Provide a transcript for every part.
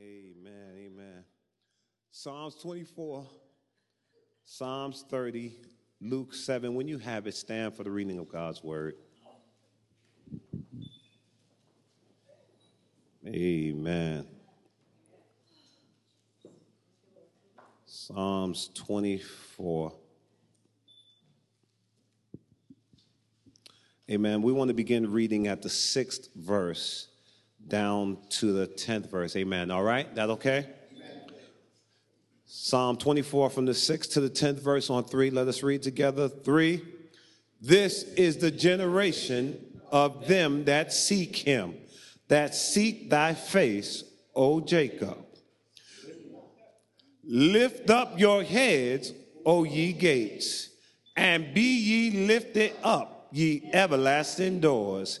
Amen. Amen. Psalms 24, Psalms 30, Luke 7. When you have it, stand for the reading of God's word. Amen. Psalms 24. Amen. We want to begin reading at the sixth verse down to the tenth verse. Amen. All right? That okay? Psalm 24 from the sixth to the tenth verse on three. Let us read together. Three. This is the generation of them that seek him, that seek thy face, O Jacob. Lift up your heads, O ye gates, and be ye lifted up ye everlasting doors,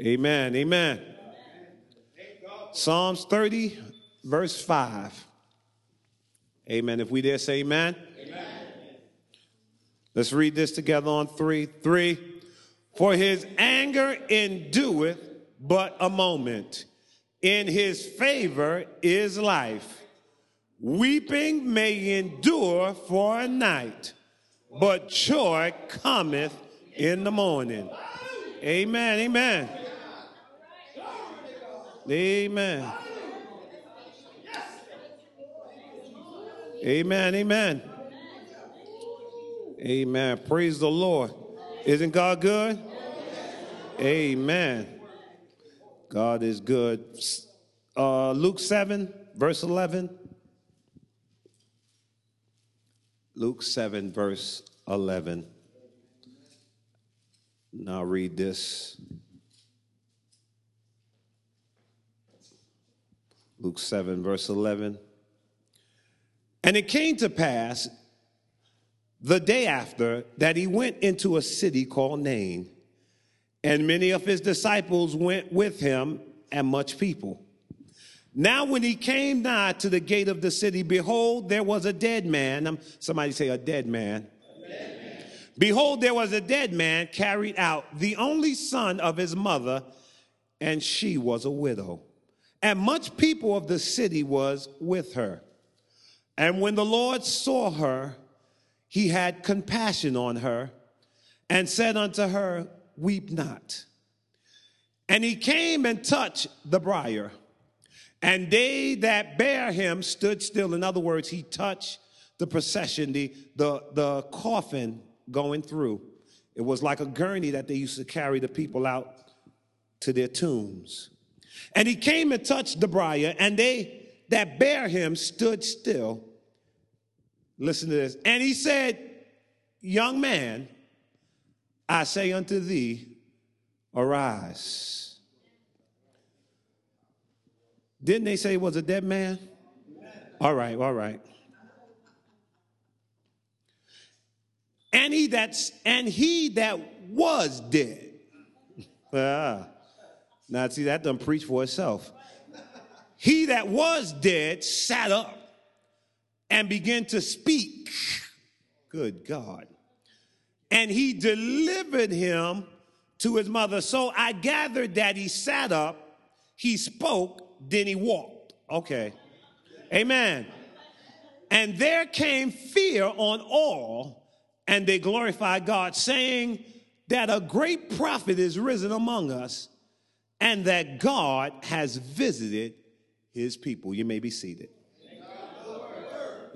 Amen. Amen. Psalms 30, verse 5. Amen. If we dare say amen. amen. Let's read this together on three. Three. For his anger endureth but a moment. In his favor is life. Weeping may endure for a night, but joy cometh in the morning. Amen. Amen. Amen. Amen. Amen. Amen. Praise the Lord. Isn't God good? Amen. God is good. Uh, Luke 7, verse 11. Luke 7, verse 11. Now read this. Luke 7, verse 11. And it came to pass the day after that he went into a city called Nain, and many of his disciples went with him, and much people. Now, when he came nigh to the gate of the city, behold, there was a dead man. Um, somebody say, a dead man. A dead man. Behold, there was a dead man carried out, the only son of his mother, and she was a widow and much people of the city was with her. And when the Lord saw her, he had compassion on her and said unto her, Weep not. And he came and touched the briar, and they that bare him stood still. In other words, he touched the procession, the, the, the coffin going through. It was like a gurney that they used to carry the people out to their tombs. And he came and touched the briar, and they that bare him stood still. Listen to this. And he said, Young man, I say unto thee, arise. Didn't they say was a dead man? All right, all right. And he that's and he that was dead. ah. Now, see, that doesn't preach for itself. He that was dead sat up and began to speak. Good God. And he delivered him to his mother. So I gathered that he sat up, he spoke, then he walked. Okay. Amen. And there came fear on all, and they glorified God, saying that a great prophet is risen among us and that God has visited his people. You may be seated.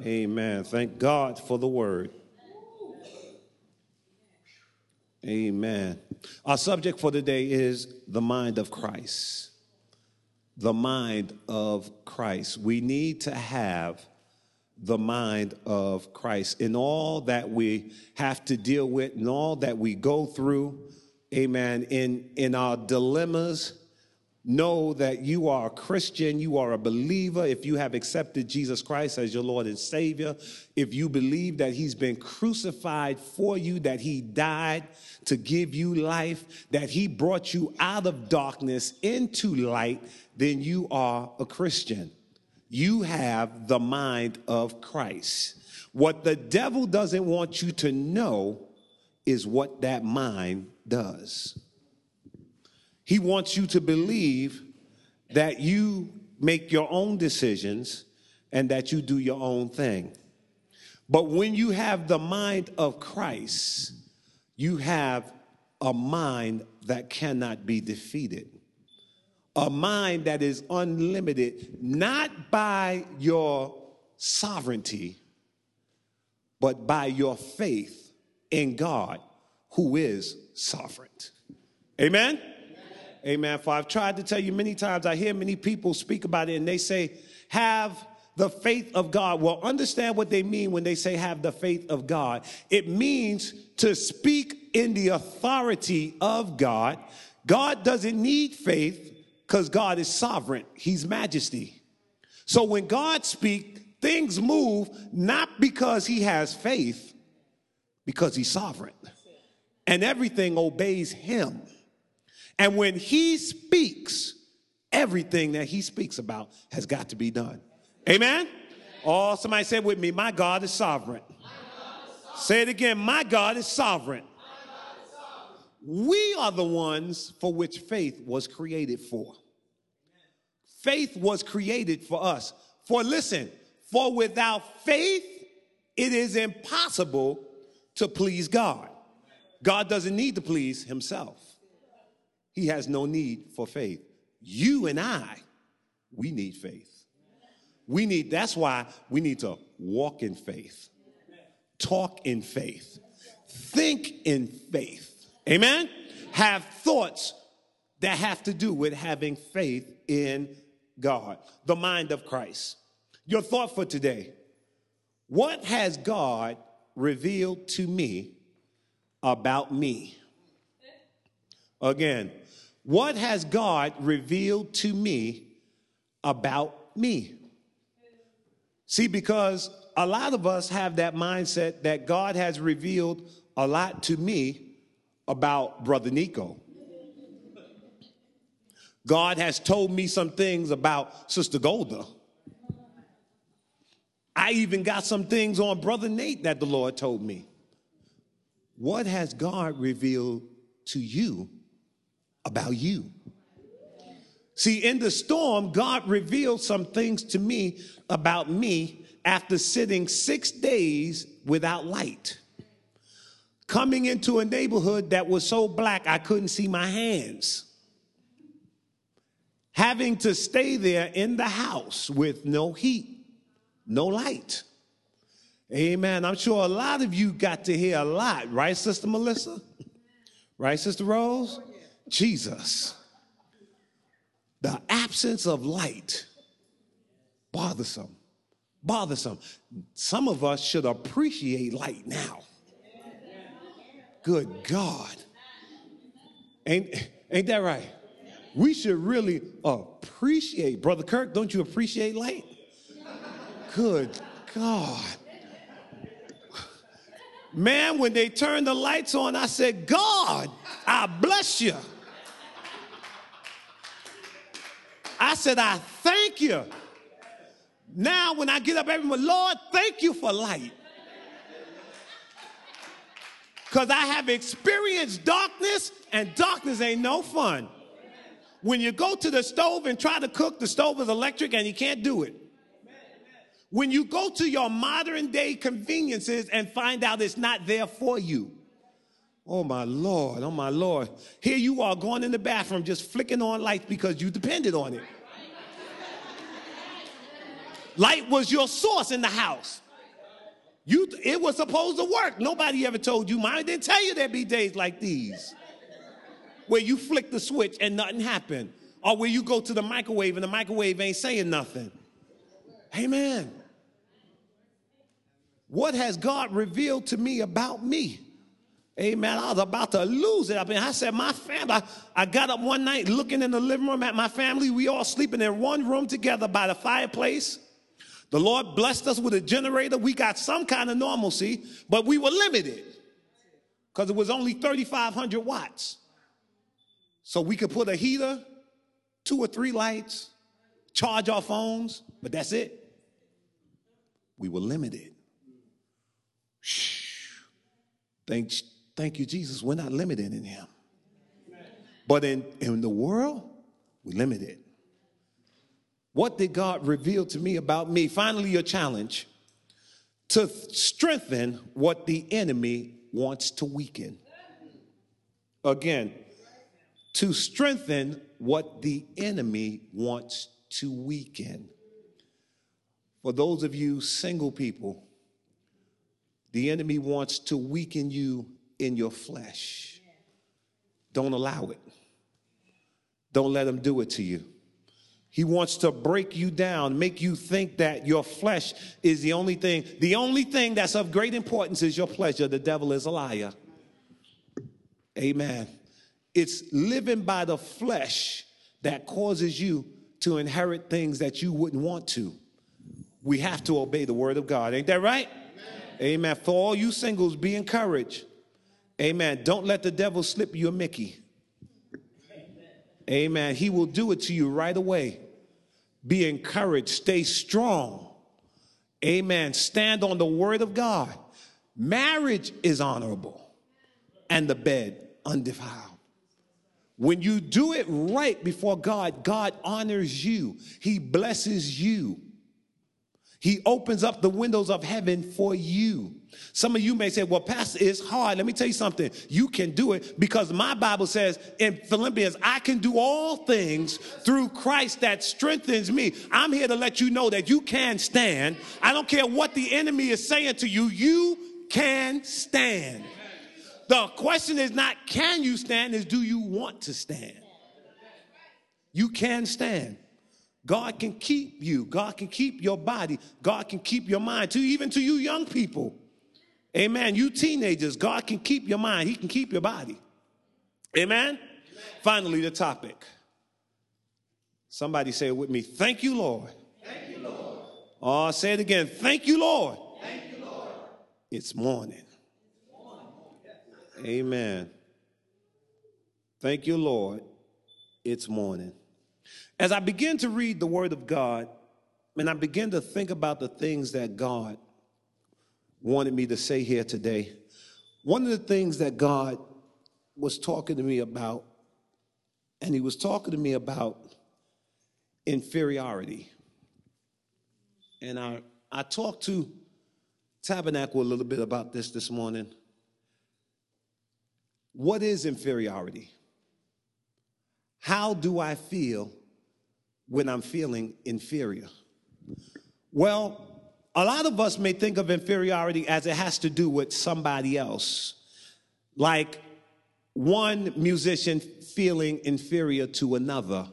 Amen. Thank God for the word. Amen. Our subject for today is the mind of Christ. The mind of Christ. We need to have the mind of Christ in all that we have to deal with, in all that we go through, amen, in, in our dilemmas, know that you are a Christian, you are a believer, if you have accepted Jesus Christ as your Lord and Savior, if you believe that He's been crucified for you, that He died to give you life, that He brought you out of darkness into light, then you are a Christian. You have the mind of Christ. What the devil doesn't want you to know is what that mind does. He wants you to believe that you make your own decisions and that you do your own thing. But when you have the mind of Christ, you have a mind that cannot be defeated. A mind that is unlimited, not by your sovereignty, but by your faith in God who is sovereign. Amen? Amen. For I've tried to tell you many times, I hear many people speak about it and they say, have the faith of God. Well, understand what they mean when they say have the faith of God. It means to speak in the authority of God. God doesn't need faith because God is sovereign, He's majesty. So when God speaks, things move not because He has faith, because He's sovereign. And everything obeys Him. And when he speaks, everything that he speaks about has got to be done. Amen? Oh, somebody said with me, my God is sovereign. Say it again, my God is sovereign. We are the ones for which faith was created for. Faith was created for us. For listen, for without faith, it is impossible to please God. God doesn't need to please himself. He has no need for faith. You and I, we need faith. We need, that's why we need to walk in faith, talk in faith, think in faith. Amen? Have thoughts that have to do with having faith in God, the mind of Christ. Your thought for today What has God revealed to me about me? Again, what has God revealed to me about me? See, because a lot of us have that mindset that God has revealed a lot to me about Brother Nico. God has told me some things about Sister Golda. I even got some things on Brother Nate that the Lord told me. What has God revealed to you about you. See, in the storm, God revealed some things to me about me after sitting six days without light. Coming into a neighborhood that was so black I couldn't see my hands. Having to stay there in the house with no heat, no light. Amen. I'm sure a lot of you got to hear a lot, right, Sister Melissa? Right, Sister Rose? Oh, Jesus. The absence of light, bothersome, bothersome. Some of us should appreciate light now. Good God. Ain't, ain't that right? We should really appreciate. Brother Kirk, don't you appreciate light? Good God. Man, when they turned the lights on, I said, God, I bless you. I said, I thank you. Now, when I get up every morning, Lord, thank you for light. Because I have experienced darkness, and darkness ain't no fun. When you go to the stove and try to cook, the stove is electric and you can't do it. When you go to your modern day conveniences and find out it's not there for you. Oh my Lord, oh my Lord. Here you are going in the bathroom just flicking on lights because you depended on it. Light was your source in the house. You, it was supposed to work. Nobody ever told you. Mine didn't tell you there'd be days like these where you flick the switch and nothing happened, or where you go to the microwave and the microwave ain't saying nothing. Amen. What has God revealed to me about me? Amen. I was about to lose it. I mean, I said, my family, I, I got up one night looking in the living room at my family. We all sleeping in one room together by the fireplace. The Lord blessed us with a generator. We got some kind of normalcy, but we were limited because it was only 3,500 watts. So we could put a heater, two or three lights, charge our phones, but that's it. We were limited. Thank, thank you, Jesus. We're not limited in Him. But in, in the world, we're limited. What did God reveal to me about me? Finally, your challenge to strengthen what the enemy wants to weaken. Again, to strengthen what the enemy wants to weaken. For those of you single people, the enemy wants to weaken you in your flesh. Don't allow it. Don't let him do it to you. He wants to break you down, make you think that your flesh is the only thing. The only thing that's of great importance is your pleasure. The devil is a liar. Amen. It's living by the flesh that causes you to inherit things that you wouldn't want to. We have to obey the word of God. Ain't that right? Amen. For all you singles, be encouraged. Amen. Don't let the devil slip you a Mickey. Amen. He will do it to you right away. Be encouraged. Stay strong. Amen. Stand on the word of God. Marriage is honorable and the bed undefiled. When you do it right before God, God honors you. He blesses you. He opens up the windows of heaven for you. Some of you may say, well, Pastor, it's hard. Let me tell you something. You can do it because my Bible says in Philippians, I can do all things through Christ that strengthens me. I'm here to let you know that you can stand. I don't care what the enemy is saying to you, you can stand. The question is not can you stand, is do you want to stand? You can stand. God can keep you. God can keep your body. God can keep your mind. To even to you young people. Amen. You teenagers, God can keep your mind. He can keep your body. Amen. Amen. Finally, the topic. Somebody say it with me. Thank you, Lord. Thank you, Lord. Oh, say it again. Thank you, Lord. Thank you, Lord. It's morning. Amen. Thank you, Lord. It's morning. As I begin to read the Word of God, and I begin to think about the things that God wanted me to say here today, one of the things that God was talking to me about, and He was talking to me about inferiority. And I, I talked to Tabernacle a little bit about this this morning. What is inferiority? How do I feel when I'm feeling inferior? Well, a lot of us may think of inferiority as it has to do with somebody else, like one musician feeling inferior to another,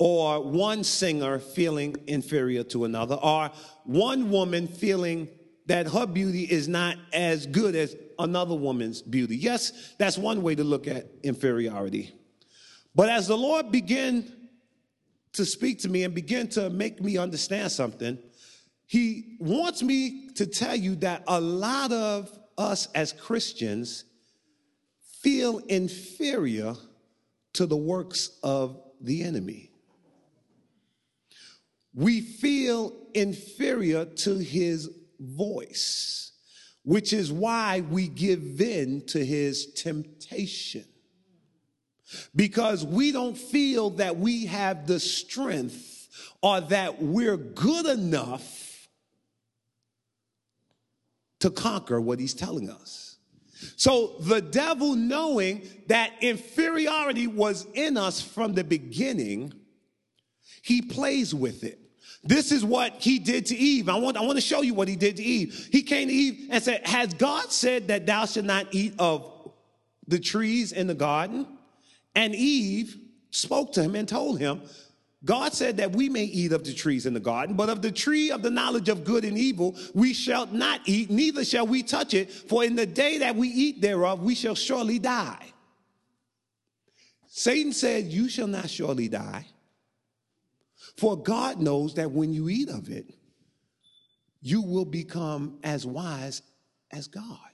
or one singer feeling inferior to another, or one woman feeling that her beauty is not as good as another woman's beauty. Yes, that's one way to look at inferiority. But as the Lord began to speak to me and begin to make me understand something, he wants me to tell you that a lot of us as Christians feel inferior to the works of the enemy. We feel inferior to his voice, which is why we give in to his temptation because we don't feel that we have the strength or that we're good enough to conquer what he's telling us. So the devil, knowing that inferiority was in us from the beginning, he plays with it. This is what he did to Eve. I want, I want to show you what he did to Eve. He came to Eve and said, Has God said that thou should not eat of the trees in the garden? And Eve spoke to him and told him, God said that we may eat of the trees in the garden, but of the tree of the knowledge of good and evil we shall not eat, neither shall we touch it, for in the day that we eat thereof we shall surely die. Satan said, You shall not surely die. For God knows that when you eat of it, you will become as wise as God.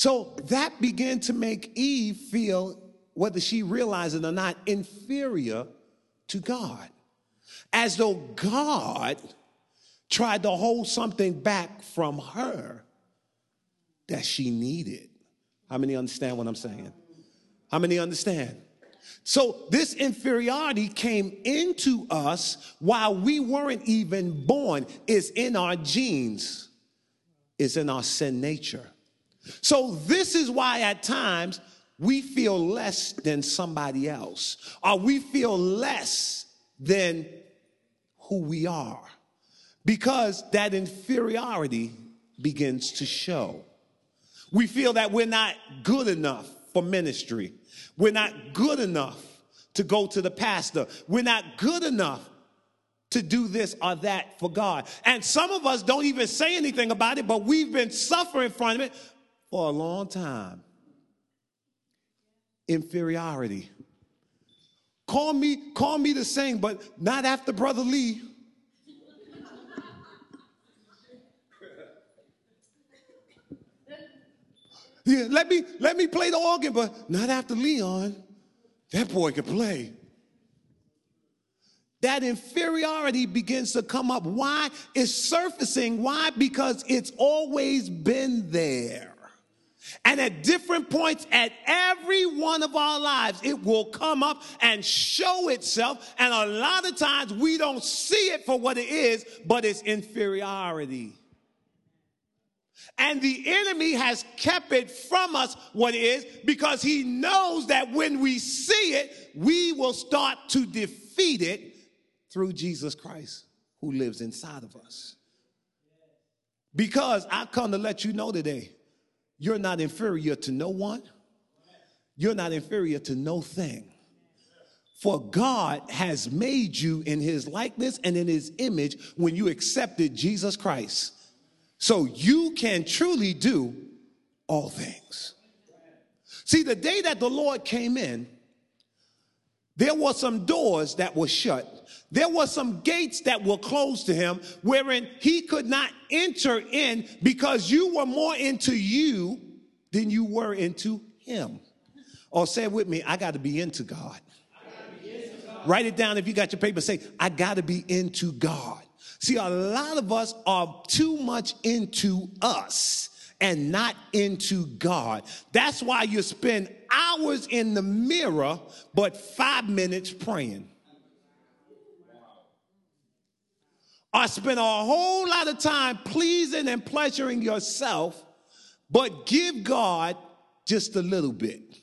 So that began to make Eve feel, whether she realized it or not, inferior to God. As though God tried to hold something back from her that she needed. How many understand what I'm saying? How many understand? So this inferiority came into us while we weren't even born. It's in our genes. It's in our sin nature. So this is why at times we feel less than somebody else, or we feel less than who we are, because that inferiority begins to show. We feel that we're not good enough for ministry. We're not good enough to go to the pastor. We're not good enough to do this or that for God. And some of us don't even say anything about it, but we've been suffering from it for a long time. Inferiority. Call me, call me to sing, but not after Brother Lee. Yeah, let me let me play the organ, but not after Leon. That boy can play. That inferiority begins to come up. Why? It's surfacing. Why? Because it's always been there. And at different points at every one of our lives, it will come up and show itself. And a lot of times we don't see it for what it is, but it's inferiority. And the enemy has kept it from us what it is because he knows that when we see it, we will start to defeat it through Jesus Christ who lives inside of us. Because I come to let you know today, you're not inferior to no one. You're not inferior to no thing. For God has made you in his likeness and in his image when you accepted Jesus Christ. So you can truly do all things. See, the day that the Lord came in, there were some doors that were shut. There were some gates that were closed to him wherein he could not enter in because you were more into you than you were into him. Or say it with me, I got to be into God. Write it down if you got your paper. Say, I got to be into God. See, a lot of us are too much into us and not into God. That's why you spend hours in the mirror, but five minutes praying. Or spend a whole lot of time pleasing and pleasuring yourself, but give God just a little bit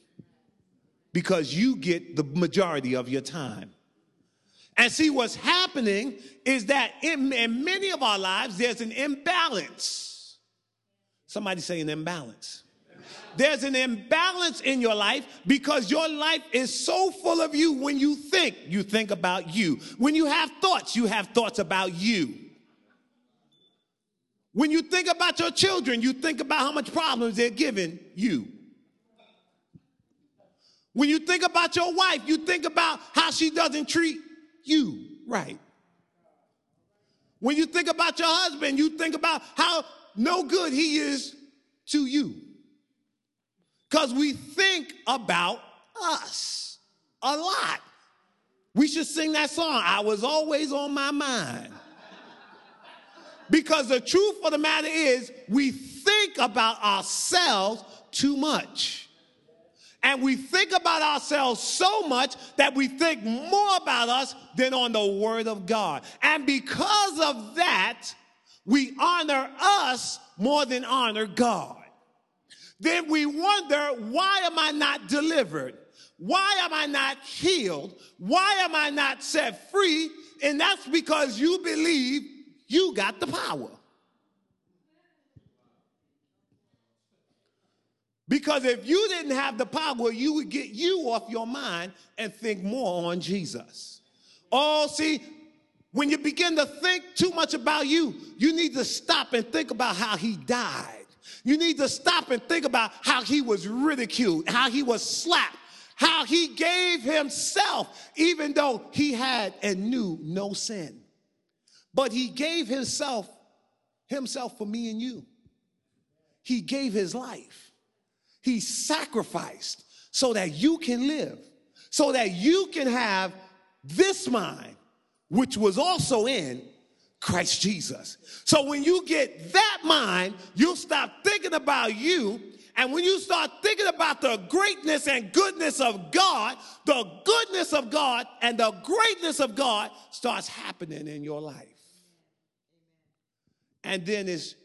because you get the majority of your time. And see, what's happening is that in, in, many of our lives, there's an imbalance. Somebody say an imbalance. There's an imbalance in your life because your life is so full of you. When you think, you think about you. When you have thoughts, you have thoughts about you. When you think about your children, you think about how much problems they're giving you. When you think about your wife, you think about how she doesn't treat you right. When you think about your husband, you think about how no good he is to you. Because we think about us a lot. We should sing that song, I was always on my mind. Because the truth of the matter is, we think about ourselves too much. And we think about ourselves so much that we think more about us than on the Word of God. And because of that, we honor us more than honor God. Then we wonder, why am I not delivered? Why am I not healed? Why am I not set free? And that's because you believe you got the power. Because if you didn't have the power, you would get you off your mind and think more on Jesus. Oh, see, when you begin to think too much about you, you need to stop and think about how he died. You need to stop and think about how he was ridiculed, how he was slapped, how he gave himself, even though he had and knew no sin. But he gave himself, himself for me and you. He gave his life. He sacrificed so that you can live, so that you can have this mind, which was also in Christ Jesus. So when you get that mind, you'll stop thinking about you. And when you start thinking about the greatness and goodness of God, the goodness of God and the greatness of God starts happening in your life. And then it's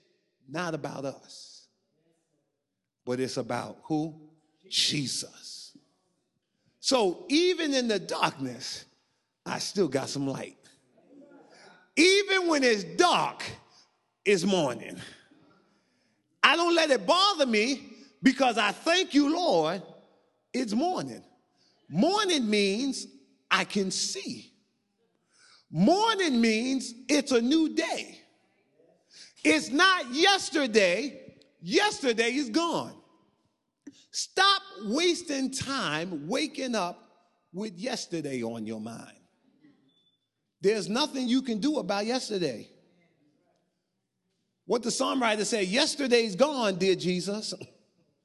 not about us, but it's about who? Jesus. So even in the darkness, I still got some light. Even when it's dark, it's morning. I don't let it bother me because I thank you, Lord, it's morning. Morning means I can see. Morning means it's a new day. It's not yesterday. Yesterday is gone. Stop wasting time waking up with yesterday on your mind. There's nothing you can do about yesterday. What the songwriter said, yesterday's gone, dear Jesus,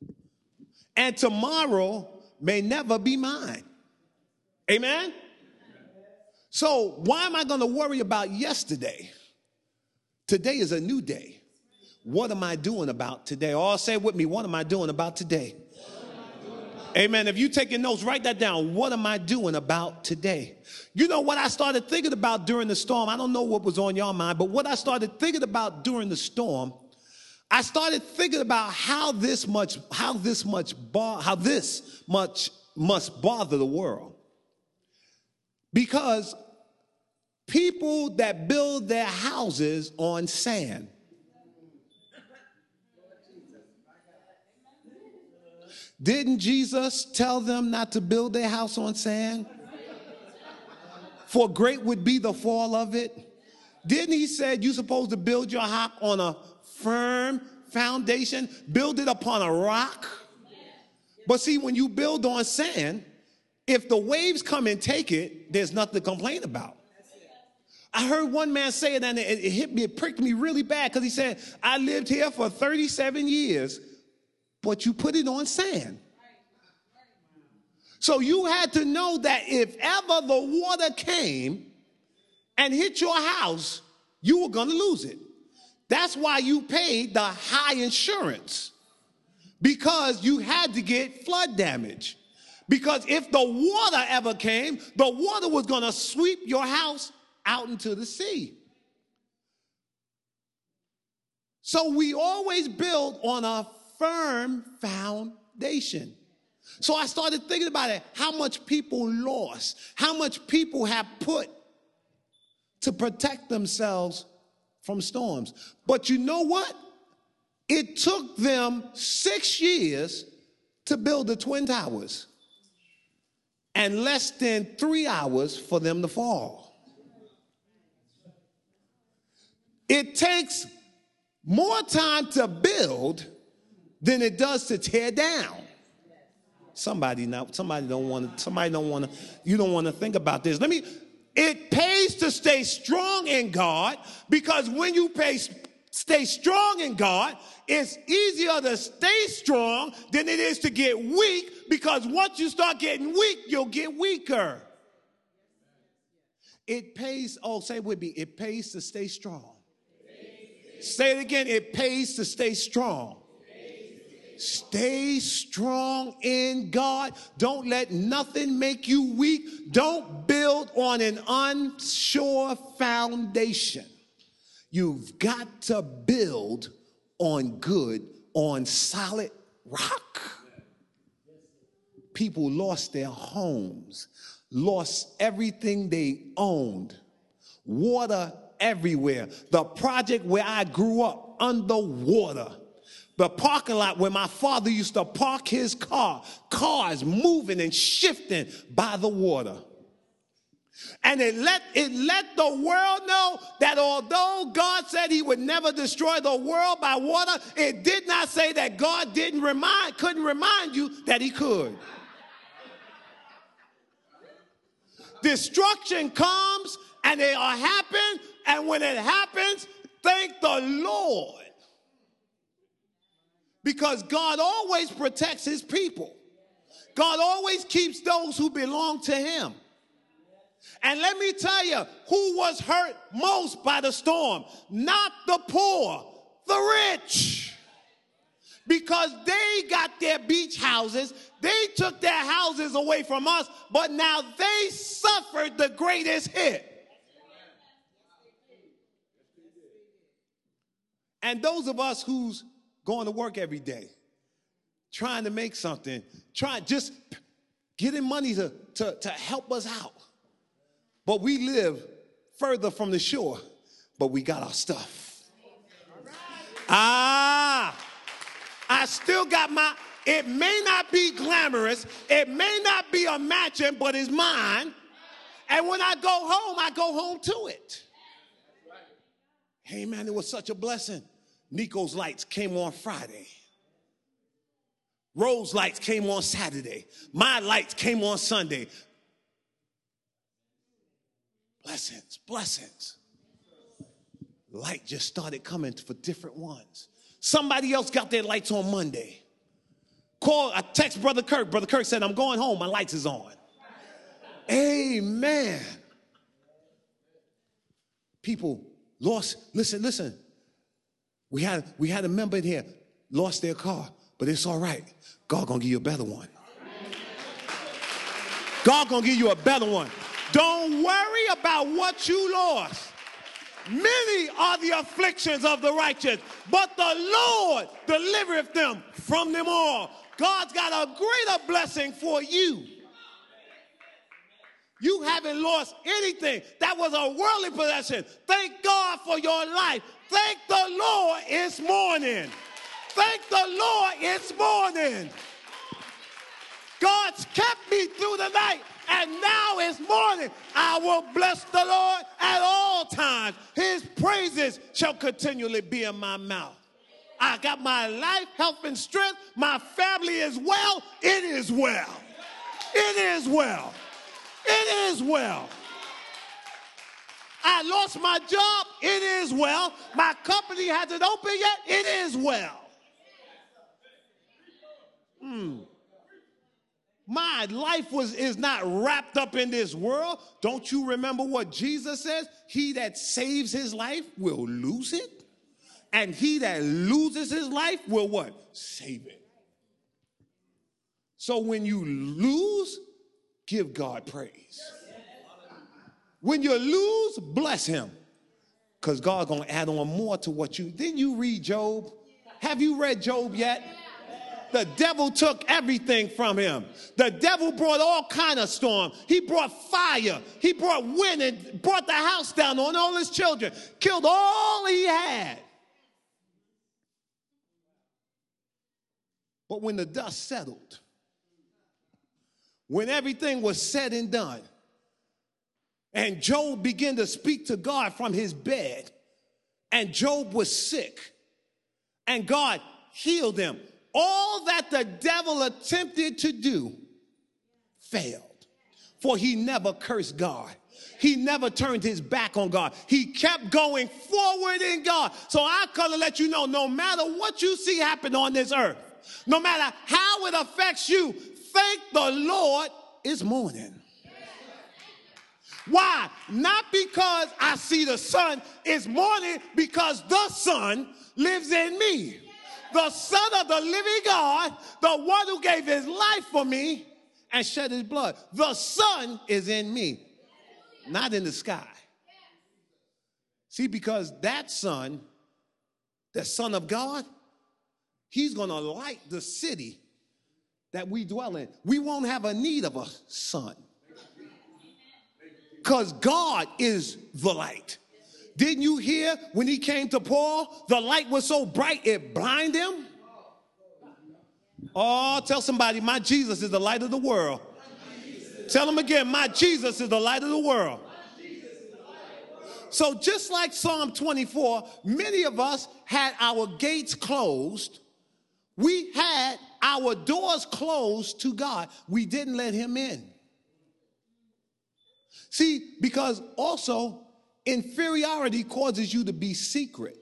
and tomorrow may never be mine. Amen? So, why am I going to worry about yesterday? Today is a new day. What am I doing about today? All say with me, what am I doing about today? Amen. If you're taking notes, write that down. What am I doing about today? You know what I started thinking about during the storm? I don't know what was on your mind, but what I started thinking about during the storm, I started thinking about how this much, how this much, bar, how this much must bother the world. Because people that build their houses on sand Didn't Jesus tell them not to build their house on sand? For great would be the fall of it. Didn't he say you're supposed to build your house on a firm foundation, build it upon a rock? But see, when you build on sand, if the waves come and take it, there's nothing to complain about. I heard one man say it and it, hit me, it pricked me really bad because he said, I lived here for 37 years but you put it on sand. So you had to know that if ever the water came and hit your house, you were going to lose it. That's why you paid the high insurance because you had to get flood damage. Because if the water ever came, the water was going to sweep your house out into the sea. So we always build on a firm foundation. So I started thinking about it how much people lost, how much people have put to protect themselves from storms. But you know what? It took them six years to build the Twin Towers and less than three hours for them to fall. It takes more time to build than it does to tear down. Somebody now, somebody don't want to, somebody don't want to, you don't want to think about this. Let me, it pays to stay strong in God because when you pay, stay strong in God, it's easier to stay strong than it is to get weak because once you start getting weak, you'll get weaker. It pays, oh, say with me, it pays to stay strong. Say it again, it pays to stay strong. Stay strong in God. Don't let nothing make you weak. Don't build on an unsure foundation. You've got to build on good, on solid rock. People lost their homes, lost everything they owned, water everywhere. The project where I grew up, underwater the parking lot where my father used to park his car. Cars moving and shifting by the water. And it let, it let the world know that although God said he would never destroy the world by water, it did not say that God didn't remind, couldn't remind you that he could. Destruction comes and it happen, and when it happens, thank the Lord. Because God always protects his people. God always keeps those who belong to him. And let me tell you who was hurt most by the storm. Not the poor, the rich. Because they got their beach houses, they took their houses away from us, but now they suffered the greatest hit. And those of us who's going to work every day, trying to make something, trying just getting money to, to, to help us out. But we live further from the shore, but we got our stuff. Ah, I still got my, it may not be glamorous, it may not be a mansion, but it's mine. And when I go home, I go home to it. Hey man, it was such a blessing. Nico's lights came on Friday. Rose lights came on Saturday. My lights came on Sunday. Blessings, blessings. Light just started coming for different ones. Somebody else got their lights on Monday. Call, I text Brother Kirk. Brother Kirk said, I'm going home, my lights is on. Amen. People lost, listen, listen. We had we had a member in here, lost their car, but it's all right. God gonna give you a better one. God gonna give you a better one. Don't worry about what you lost. Many are the afflictions of the righteous, but the Lord delivereth them from them all. God's got a greater blessing for you. You haven't lost anything. That was a worldly possession. Thank God for your life. Thank the Lord it's morning. Thank the Lord it's morning. God's kept me through the night and now it's morning. I will bless the Lord at all times. His praises shall continually be in my mouth. I got my life, health, and strength. My family is well. It is well. It is well. It is well. I lost my job. It is well. My company hasn't opened yet. It is well. Hmm my life was is not wrapped up in this world don't you remember what jesus says he that saves his life will lose it and he that loses his life will what save it so when you lose give god praise when you lose bless him because god's gonna add on more to what you didn't you read job have you read job yet the devil took everything from him. The devil brought all kind of storm. He brought fire. He brought wind and brought the house down on all his children. Killed all he had. But when the dust settled, when everything was said and done, and Job began to speak to God from his bed, and Job was sick, and God healed him all that the devil attempted to do failed. For he never cursed God. He never turned his back on God. He kept going forward in God. So I come to let you know no matter what you see happen on this earth, no matter how it affects you, thank the Lord it's morning. Why? Not because I see the sun, it's morning because the sun lives in me the Son of the living God, the one who gave his life for me and shed his blood. The sun is in me, not in the sky. See, because that Son, the Son of God, he's going to light the city that we dwell in. We won't have a need of a sun because God is the light. Didn't you hear when he came to Paul, the light was so bright it blinded him? Oh, tell somebody, my Jesus is the light of the world. Tell them again, my Jesus is the light of the world. So, just like Psalm 24, many of us had our gates closed. We had our doors closed to God. We didn't let Him in. See, because also inferiority causes you to be secret.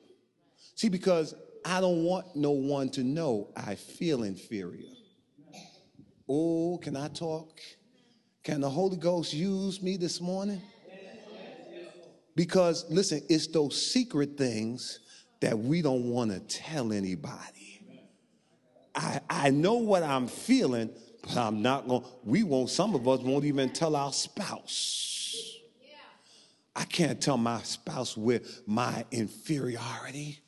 See, because I don't want no one to know I feel inferior. Oh, can I talk? Can the Holy Ghost use me this morning? Because listen, it's those secret things that we don't want to tell anybody. I, I know what I'm feeling, but I'm not going, we won't, some of us won't even tell our spouse. I can't tell my spouse with my inferiority.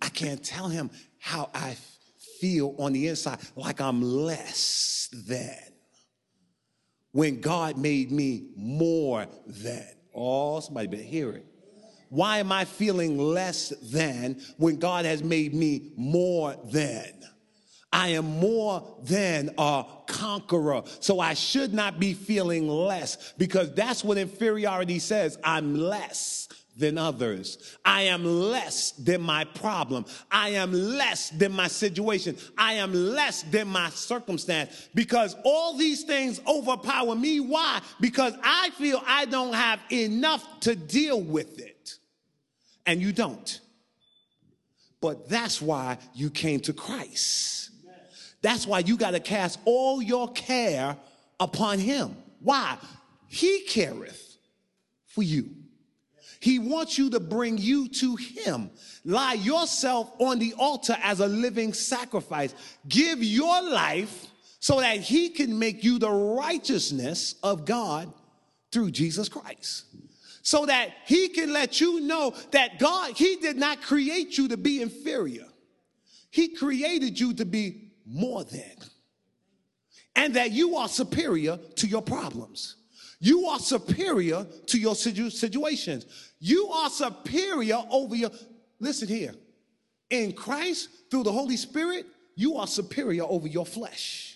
I can't tell him how I feel on the inside, like I'm less than. When God made me more than. Oh, somebody better hear it. Why am I feeling less than when God has made me more than? I am more than a conqueror. So I should not be feeling less because that's what inferiority says. I'm less than others. I am less than my problem. I am less than my situation. I am less than my circumstance because all these things overpower me. Why? Because I feel I don't have enough to deal with it. And you don't. But that's why you came to Christ. That's why you got to cast all your care upon him. Why? He careth for you. He wants you to bring you to Him. Lie yourself on the altar as a living sacrifice. Give your life so that He can make you the righteousness of God through Jesus Christ. So that He can let you know that God, He did not create you to be inferior, He created you to be more than. And that you are superior to your problems. You are superior to your situations. You are superior over your. Listen here. In Christ, through the Holy Spirit, you are superior over your flesh.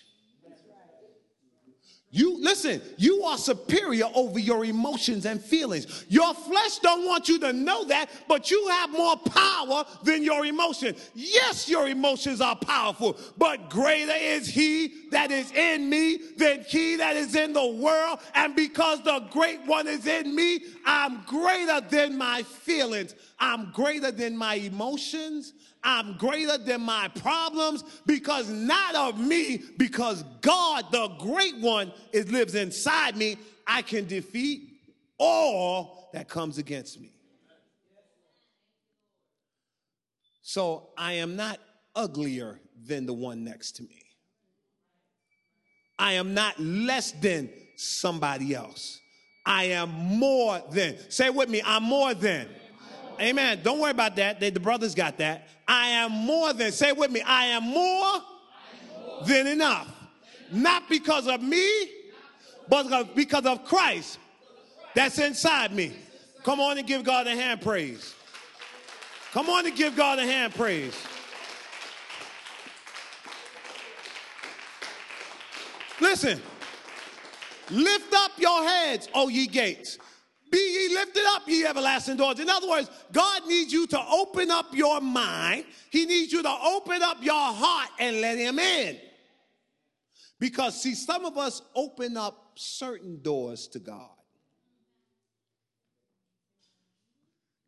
You listen, you are superior over your emotions and feelings. Your flesh don't want you to know that, but you have more power than your emotion. Yes, your emotions are powerful, but greater is he that is in me than he that is in the world. And because the great one is in me, I'm greater than my feelings. I'm greater than my emotions. I'm greater than my problems because not of me, because God, the great one, is lives inside me. I can defeat all that comes against me. So I am not uglier than the one next to me. I am not less than somebody else. I am more than. Say with me, I'm more than. Amen. Don't worry about that. They, the brothers got that. I am more than, say with me, I am more, more. than enough. Not because of me, but because of Christ that's inside me. Come on and give God a hand praise. Come on and give God a hand praise. Listen, lift up your heads, O ye gates. Be ye lifted up, ye everlasting doors. In other words, God needs you to open up your mind. He needs you to open up your heart and let Him in. Because, see, some of us open up certain doors to God.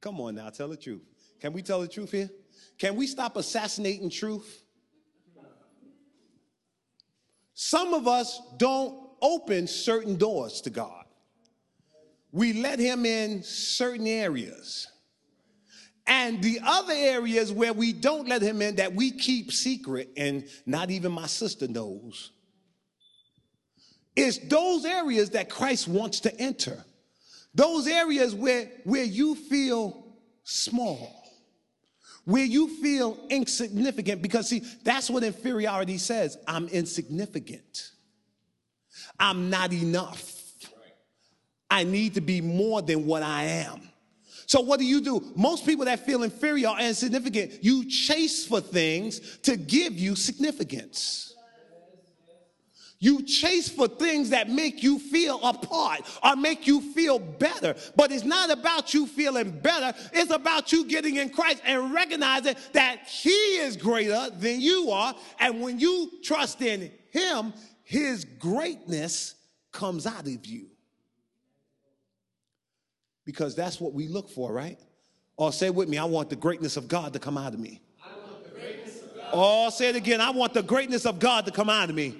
Come on now, tell the truth. Can we tell the truth here? Can we stop assassinating truth? Some of us don't open certain doors to God we let him in certain areas. And the other areas where we don't let him in that we keep secret, and not even my sister knows, is those areas that Christ wants to enter. Those areas where, where you feel small, where you feel insignificant, because see, that's what inferiority says I'm insignificant, I'm not enough. I need to be more than what I am. So what do you do? Most people that feel inferior and insignificant, you chase for things to give you significance. You chase for things that make you feel apart or make you feel better. But it's not about you feeling better. It's about you getting in Christ and recognizing that He is greater than you are. And when you trust in Him, His greatness comes out of you. Because that's what we look for, right? Or say with me, I want the greatness of God to come out of me. Of Or say it again, I want the greatness of God to come out of me.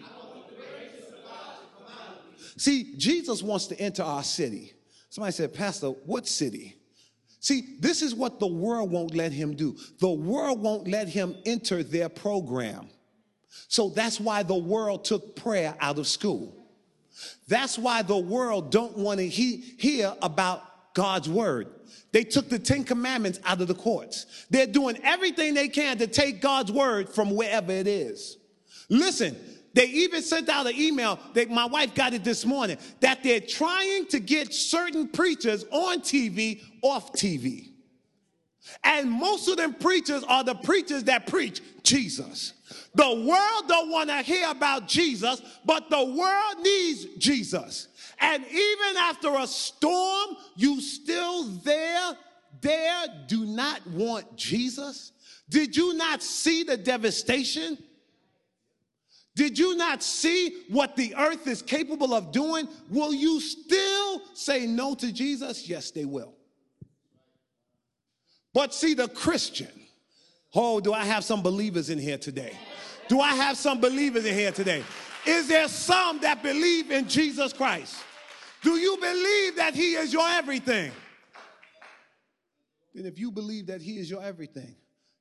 See, Jesus wants to enter our city. Somebody said, Pastor, what city? See, this is what the world won't let him do. The world won't let him enter their program. So that's why the world took prayer out of school. That's why the world don't want to he- hear about God's word. They took the 10 commandments out of the courts. They're doing everything they can to take God's word from wherever it is. Listen, they even sent out an email that my wife got it this morning that they're trying to get certain preachers on TV off TV. And most of them preachers are the preachers that preach Jesus. The world don't want to hear about Jesus, but the world needs Jesus. And even after a storm, you still there, there do not want Jesus? Did you not see the devastation? Did you not see what the earth is capable of doing? Will you still say no to Jesus? Yes, they will. But see, the Christian, oh, do I have some believers in here today? Do I have some believers in here today? Is there some that believe in Jesus Christ? Do you believe that He is your everything? Then, if you believe that He is your everything,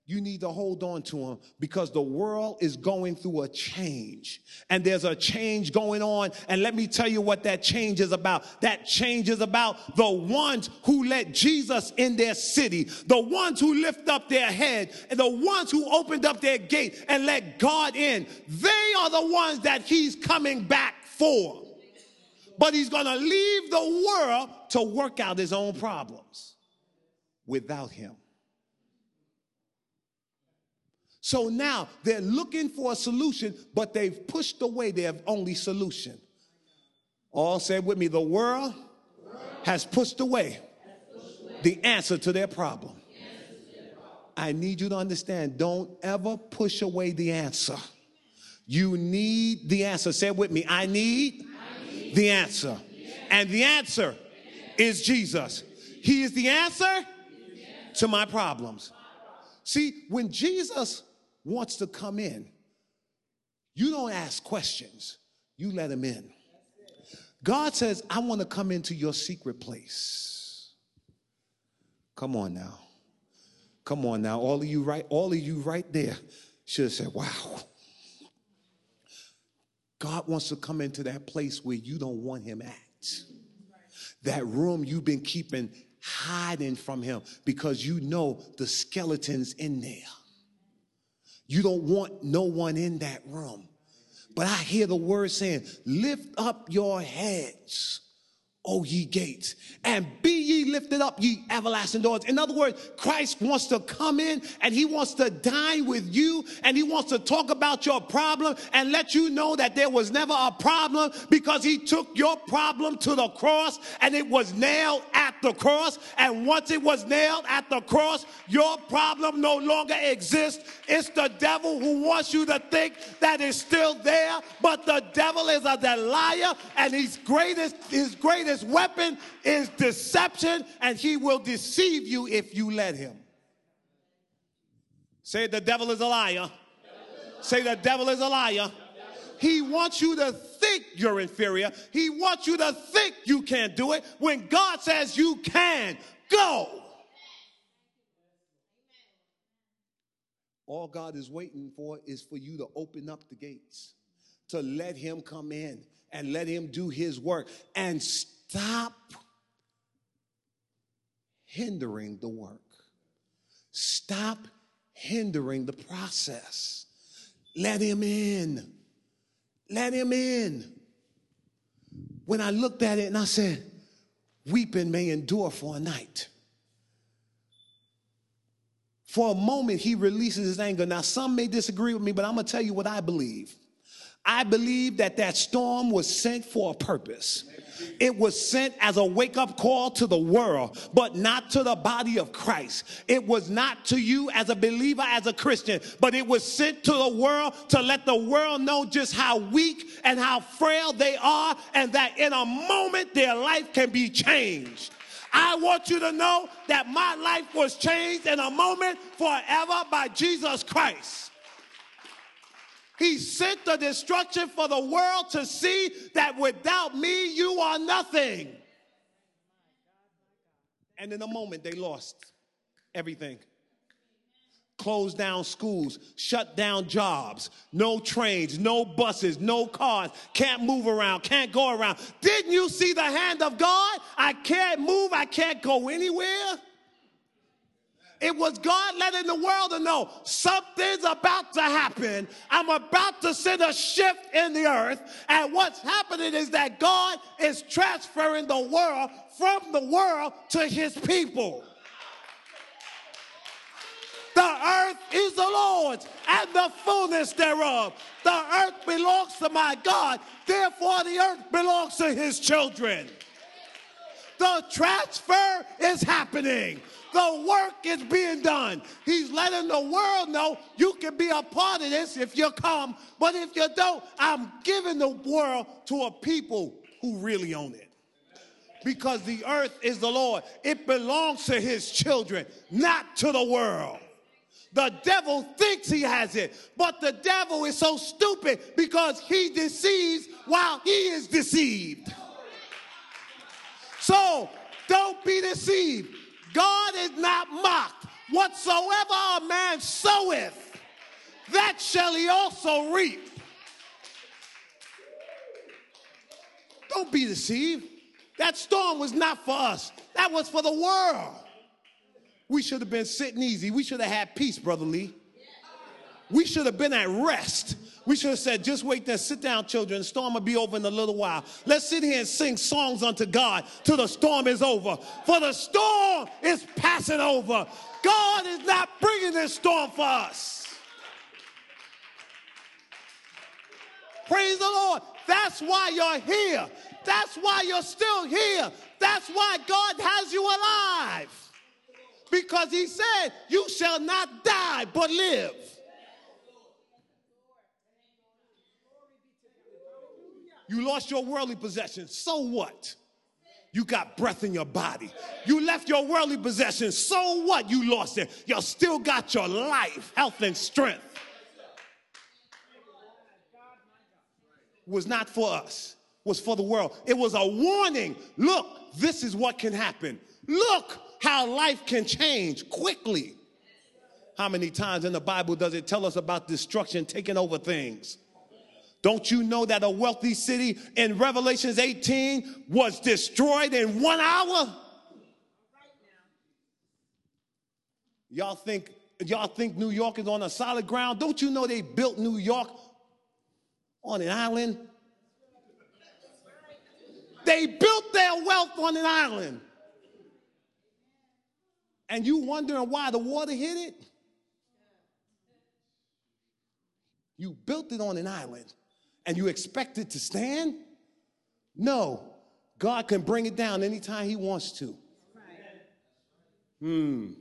you need to hold on to him because the world is going through a change. And there's a change going on. And let me tell you what that change is about. That change is about the ones who let Jesus in their city, the ones who lift up their head, and the ones who opened up their gate and let God in. They are the ones that he's coming back for. But he's going to leave the world to work out his own problems without him. So now they're looking for a solution, but they've pushed away their only solution. All said with me, the world has pushed away the answer to their problem. I need you to understand don't ever push away the answer. You need the answer. Say it with me. I need, the answer. And the answer is Jesus. He is the answer to my problems. See, when Jesus wants to come in, you don't ask questions, you let him in. God says, I want to come into your secret place. Come on now. Come on now. All of you right, all of you right there should have said, wow. God wants to come into that place where you don't want him at. That room you've been keeping hiding from him because you know the skeleton's in there. You don't want no one in that room. But I hear the word saying, lift up your heads, O ye gates, and be ye lifted up, ye everlasting doors. In other words, Christ wants to come in and he wants to dine with you and he wants to talk about your problem and let you know that there was never a problem because he took your problem to the cross and it was nailed at the cross. And once it was nailed at the cross, your problem no longer exists. It's the devil who wants you to think that it's still there, but the devil is a liar and his greatest, his greatest weapon is deception, and he will deceive you if you let him. Say, the devil is a liar. Say, the devil is a liar. He wants you to think you're inferior. He wants you to think you can't do it when God says you can. Go. All God is waiting for is for you to open up the gates, to let Him come in and let Him do His work and stop hindering the work. Stop hindering the process. Let him in. Let him in. When I looked at it and I said, weeping may endure for a night. For a moment, he releases his anger. Now, some may disagree with me, but I'm going to tell you what I believe. I believe that that storm was sent for a purpose. It was sent as a wake up call to the world, but not to the body of Christ. It was not to you as a believer, as a Christian, but it was sent to the world to let the world know just how weak and how frail they are, and that in a moment their life can be changed. I want you to know that my life was changed in a moment forever by Jesus Christ. He sent the destruction for the world to see that without me, you are nothing. And in a moment, they lost everything. Closed down schools, shut down jobs, no trains, no buses, no cars, can't move around, can't go around. Didn't you see the hand of God? I can't move, I can't go anywhere. It was God letting the world know something's about to happen. I'm about to send a shift in the earth. And what's happening is that God is transferring the world from the world to his people. The earth is the Lord's and the fullness thereof. The earth belongs to my God. Therefore, the earth belongs to his children. The transfer is happening. The work is being done. He's letting the world know you can be a part of this if you come, but if you don't, I'm giving the world to a people who really own it. Because the earth is the Lord, it belongs to his children, not to the world. The devil thinks he has it, but the devil is so stupid because he deceives while he is deceived. So don't be deceived. God is not mocked. Whatsoever a man soweth, that shall he also reap. Don't be deceived. That storm was not for us, that was for the world. We should have been sitting easy. We should have had peace, Brother Lee. We should have been at rest. We should have said, just wait there, sit down, children. The storm will be over in a little while. Let's sit here and sing songs unto God till the storm is over. For the storm is passing over. God is not bringing this storm for us. Praise the Lord. That's why you're here. That's why you're still here. That's why God has you alive. Because He said, You shall not die but live. You lost your worldly possessions. So what? You got breath in your body. You left your worldly possessions. So what? You lost it. You still got your life, health, and strength. Was not for us, was for the world. It was a warning. Look, this is what can happen. Look how life can change quickly. How many times in the Bible does it tell us about destruction taking over things? Don't you know that a wealthy city in Revelations 18 was destroyed in one hour? Y'all think y'all think New York is on a solid ground? Don't you know they built New York on an island? They built their wealth on an island. And you wondering why the water hit it? You built it on an island and you expect it to stand? No. God can bring it down anytime He wants to. Hmm.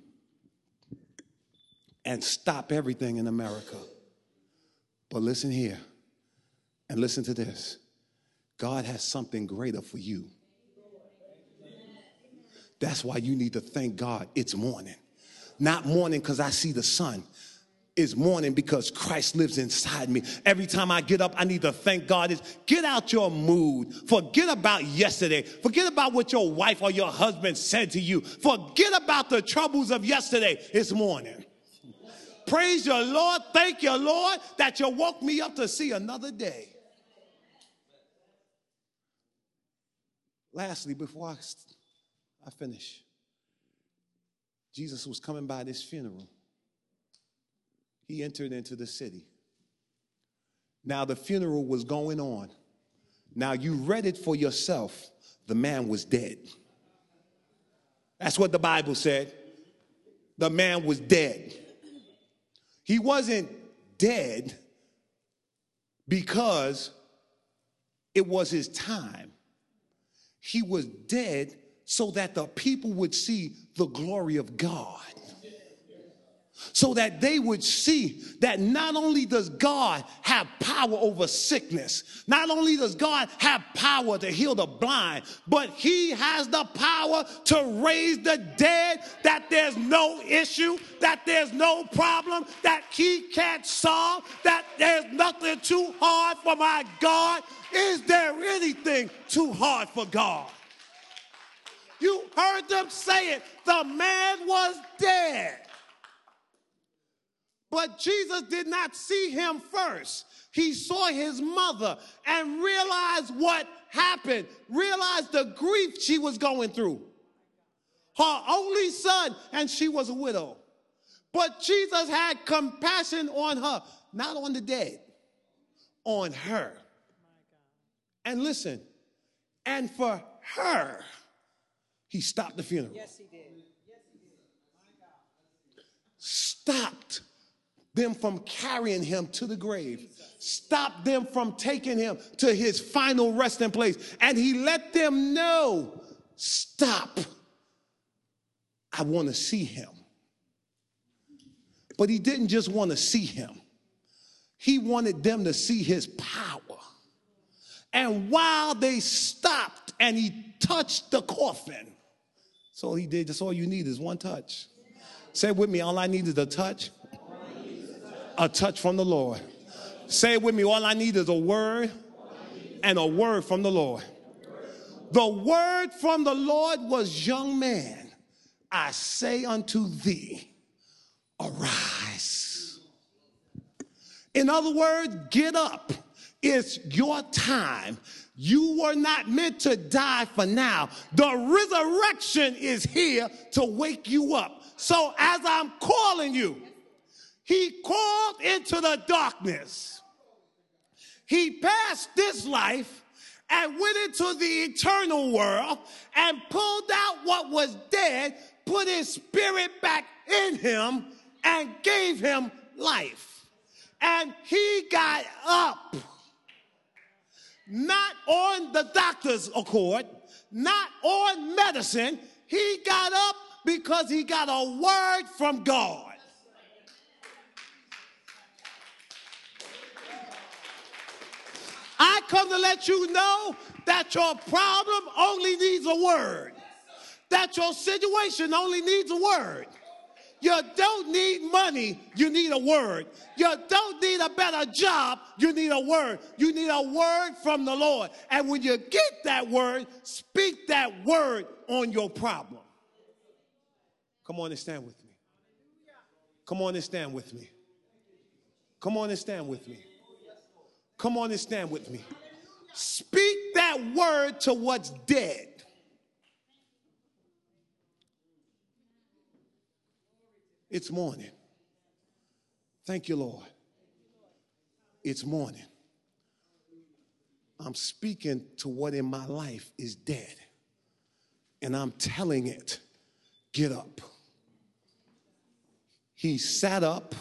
And stop everything in America. But listen here and listen to this God has something greater for you. That's why you need to thank God it's morning. Not morning because I see the sun is morning because Christ lives inside me. Every time I get up, I need to thank God. Is get out your mood. Forget about yesterday. Forget about what your wife or your husband said to you. Forget about the troubles of yesterday. It's morning. Praise your Lord. Thank your Lord, that you woke me up to see another day. Lastly, before I, I finish, Jesus was coming by this funeral he entered into the city. Now the funeral was going on. Now you read it for yourself. The man was dead. That's what the Bible said. The man was dead. He wasn't dead because it was his time. He was dead so that the people would see the glory of God so that they would see that not only does God have power over sickness, not only does God have power to heal the blind, but he has the power to raise the dead, that there's no issue, that there's no problem, that he can't solve, that there's nothing too hard for my God. Is there anything too hard for God? You heard them say it. The man was dead. But Jesus did not see him first. He saw his mother and realized what happened, realized the grief she was going through. Her only son, and she was a widow. But Jesus had compassion on her, not on the dead, on her. And listen, and for her, he stopped the funeral. Yes, he did. Yes, he did. Stopped them from carrying him to the grave, stop them from taking him to his final resting place. And he let them know stop. I want to see him. But he didn't just want to see him, he wanted them to see his power. And while they stopped and he touched the coffin, so he did. That's all you need is one touch. Say with me, all I need is a touch a touch from the Lord. Say it with me. All I need is a word and a word from the Lord. The word from the Lord was, Young man, I say unto thee, arise. In other words, get up. It's your time. You were not meant to die for now. The resurrection is here to wake you up. So, as I'm calling you, he called into the darkness. He passed this life and went into the eternal world and pulled out what was dead, put his spirit back in him, and gave him life. And he got up, not on the doctor's accord, not on medicine. He got up because he got a word from God. I come to let you know that your problem only needs a word, that your situation only needs a word. You don't need money, you need a word. You don't need a better job, you need a word. You need a word from the Lord. And when you get that word, speak that word on your problem. Come on and stand with me. Come on and stand with me. Come on and stand with me. Come on and stand with me. Speak that word to what's dead. It's morning. Thank you, Lord. It's morning. I'm speaking to what in my life is dead. And I'm telling it, get up. He sat up.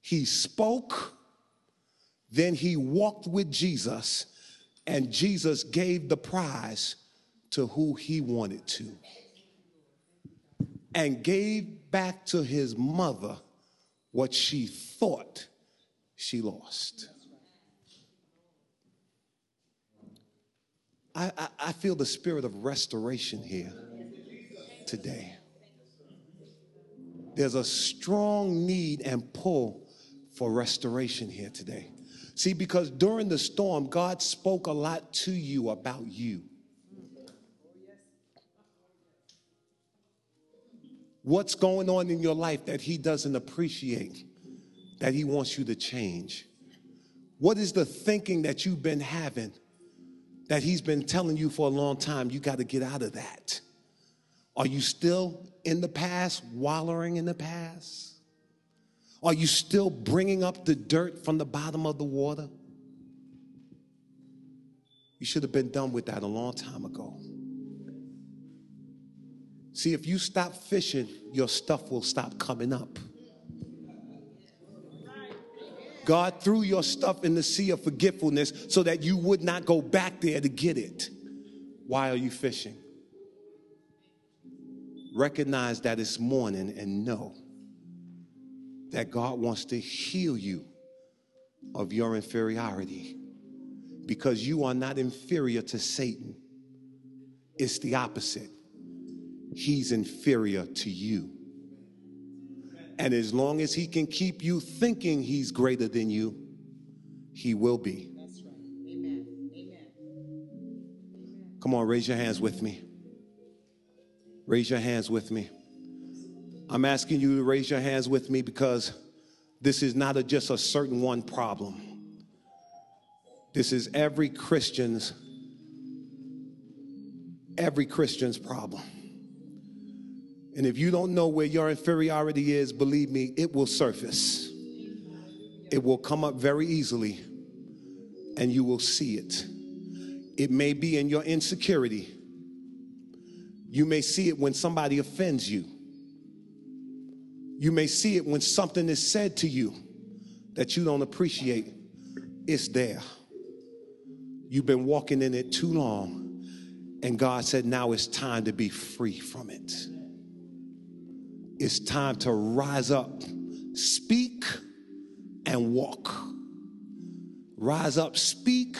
He spoke then he walked with Jesus, and Jesus gave the prize to who he wanted to and gave back to his mother what she thought she lost. I, I, I, feel the spirit of restoration here today. There's a strong need and pull for restoration here today. See, because during the storm, God spoke a lot to you about you. What's going on in your life that He doesn't appreciate, that He wants you to change? What is the thinking that you've been having that He's been telling you for a long time? You got to get out of that. Are you still in the past, wallowing in the past? Are you still bringing up the dirt from the bottom of the water? You should have been done with that a long time ago. See, if you stop fishing, your stuff will stop coming up. God threw your stuff in the sea of forgetfulness so that you would not go back there to get it. Why are you fishing? Recognize that it's morning and know that God wants to heal you of your inferiority because you are not inferior to Satan. It's the opposite. He's inferior to you. And as long as he can keep you thinking he's greater than you, he will be. That's right. Amen. Amen. Come on, raise your hands with me. Raise your hands with me. I'm asking you to raise your hands with me because this is not a, just a certain one problem. This is every Christian's every Christian's problem. And if you don't know where your inferiority is, believe me, it will surface. It will come up very easily and you will see it. It may be in your insecurity. You may see it when somebody offends you. You may see it when something is said to you that you don't appreciate. It's there. You've been walking in it too long, and God said, Now it's time to be free from it. It's time to rise up, speak, and walk. Rise up, speak,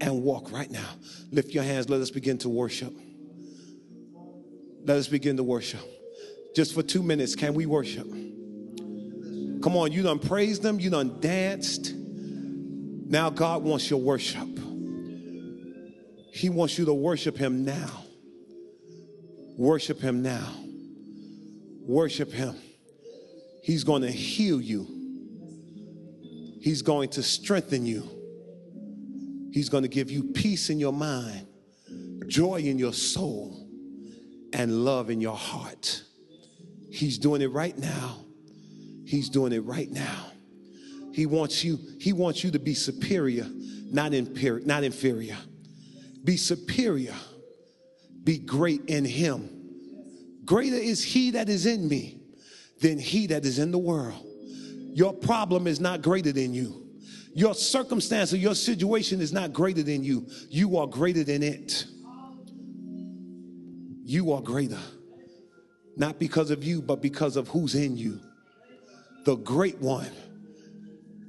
and walk right now. Lift your hands. Let us begin to worship. Let us begin to worship. Just for two minutes, can we worship? Come on, you done praised them, you done danced. Now God wants your worship. He wants you to worship Him now. Worship Him now. Worship Him. He's going to heal you, He's going to strengthen you, He's going to give you peace in your mind, joy in your soul, and love in your heart. He's doing it right now. He's doing it right now. He wants you, he wants you to be superior, not, inferior, not inferior. Be superior. Be great in him. Greater is he that is in me than he that is in the world. Your problem is not greater than you. Your circumstance or your situation is not greater than you. You are greater than it. You are greater. Not because of you, but because of who's in you. The great one.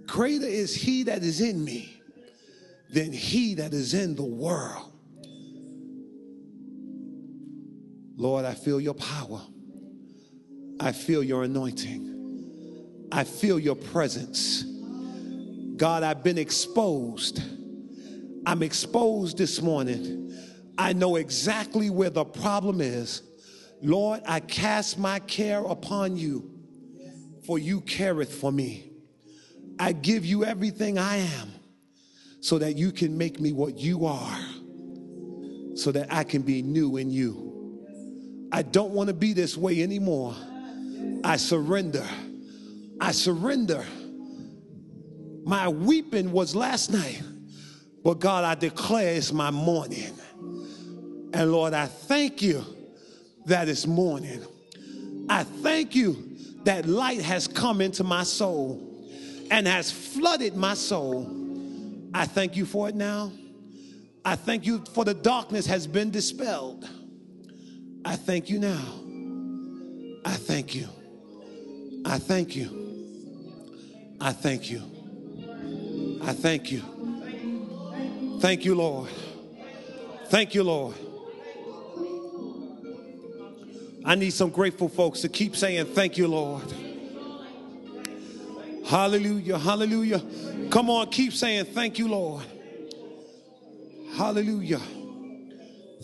Greater is he that is in me than he that is in the world. Lord, I feel your power. I feel your anointing. I feel your presence. God, I've been exposed. I'm exposed this morning. I know exactly where the problem is. Lord, I cast my care upon you, for you careth for me. I give you everything I am so that you can make me what you are, so that I can be new in you. I don't want to be this way anymore. I surrender. I surrender. My weeping was last night, but God, I declare it's my morning. And Lord, I thank you that it's morning. I thank you that light has come into my soul and has flooded my soul. I thank you for it now. I thank you for the darkness has been dispelled. I thank you now. I thank you. I thank you. I thank you. I thank you. Thank you, Lord. Thank you, Lord. I need some grateful folks to keep saying, Thank you, Lord. Hallelujah, hallelujah. Come on, keep saying, Thank you, Lord. Hallelujah.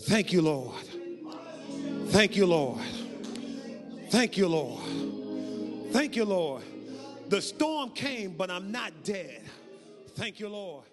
Thank you, Lord. Thank you, Lord. Thank you, Lord. Thank you, Lord. The storm came, but I'm not dead. Thank you, Lord.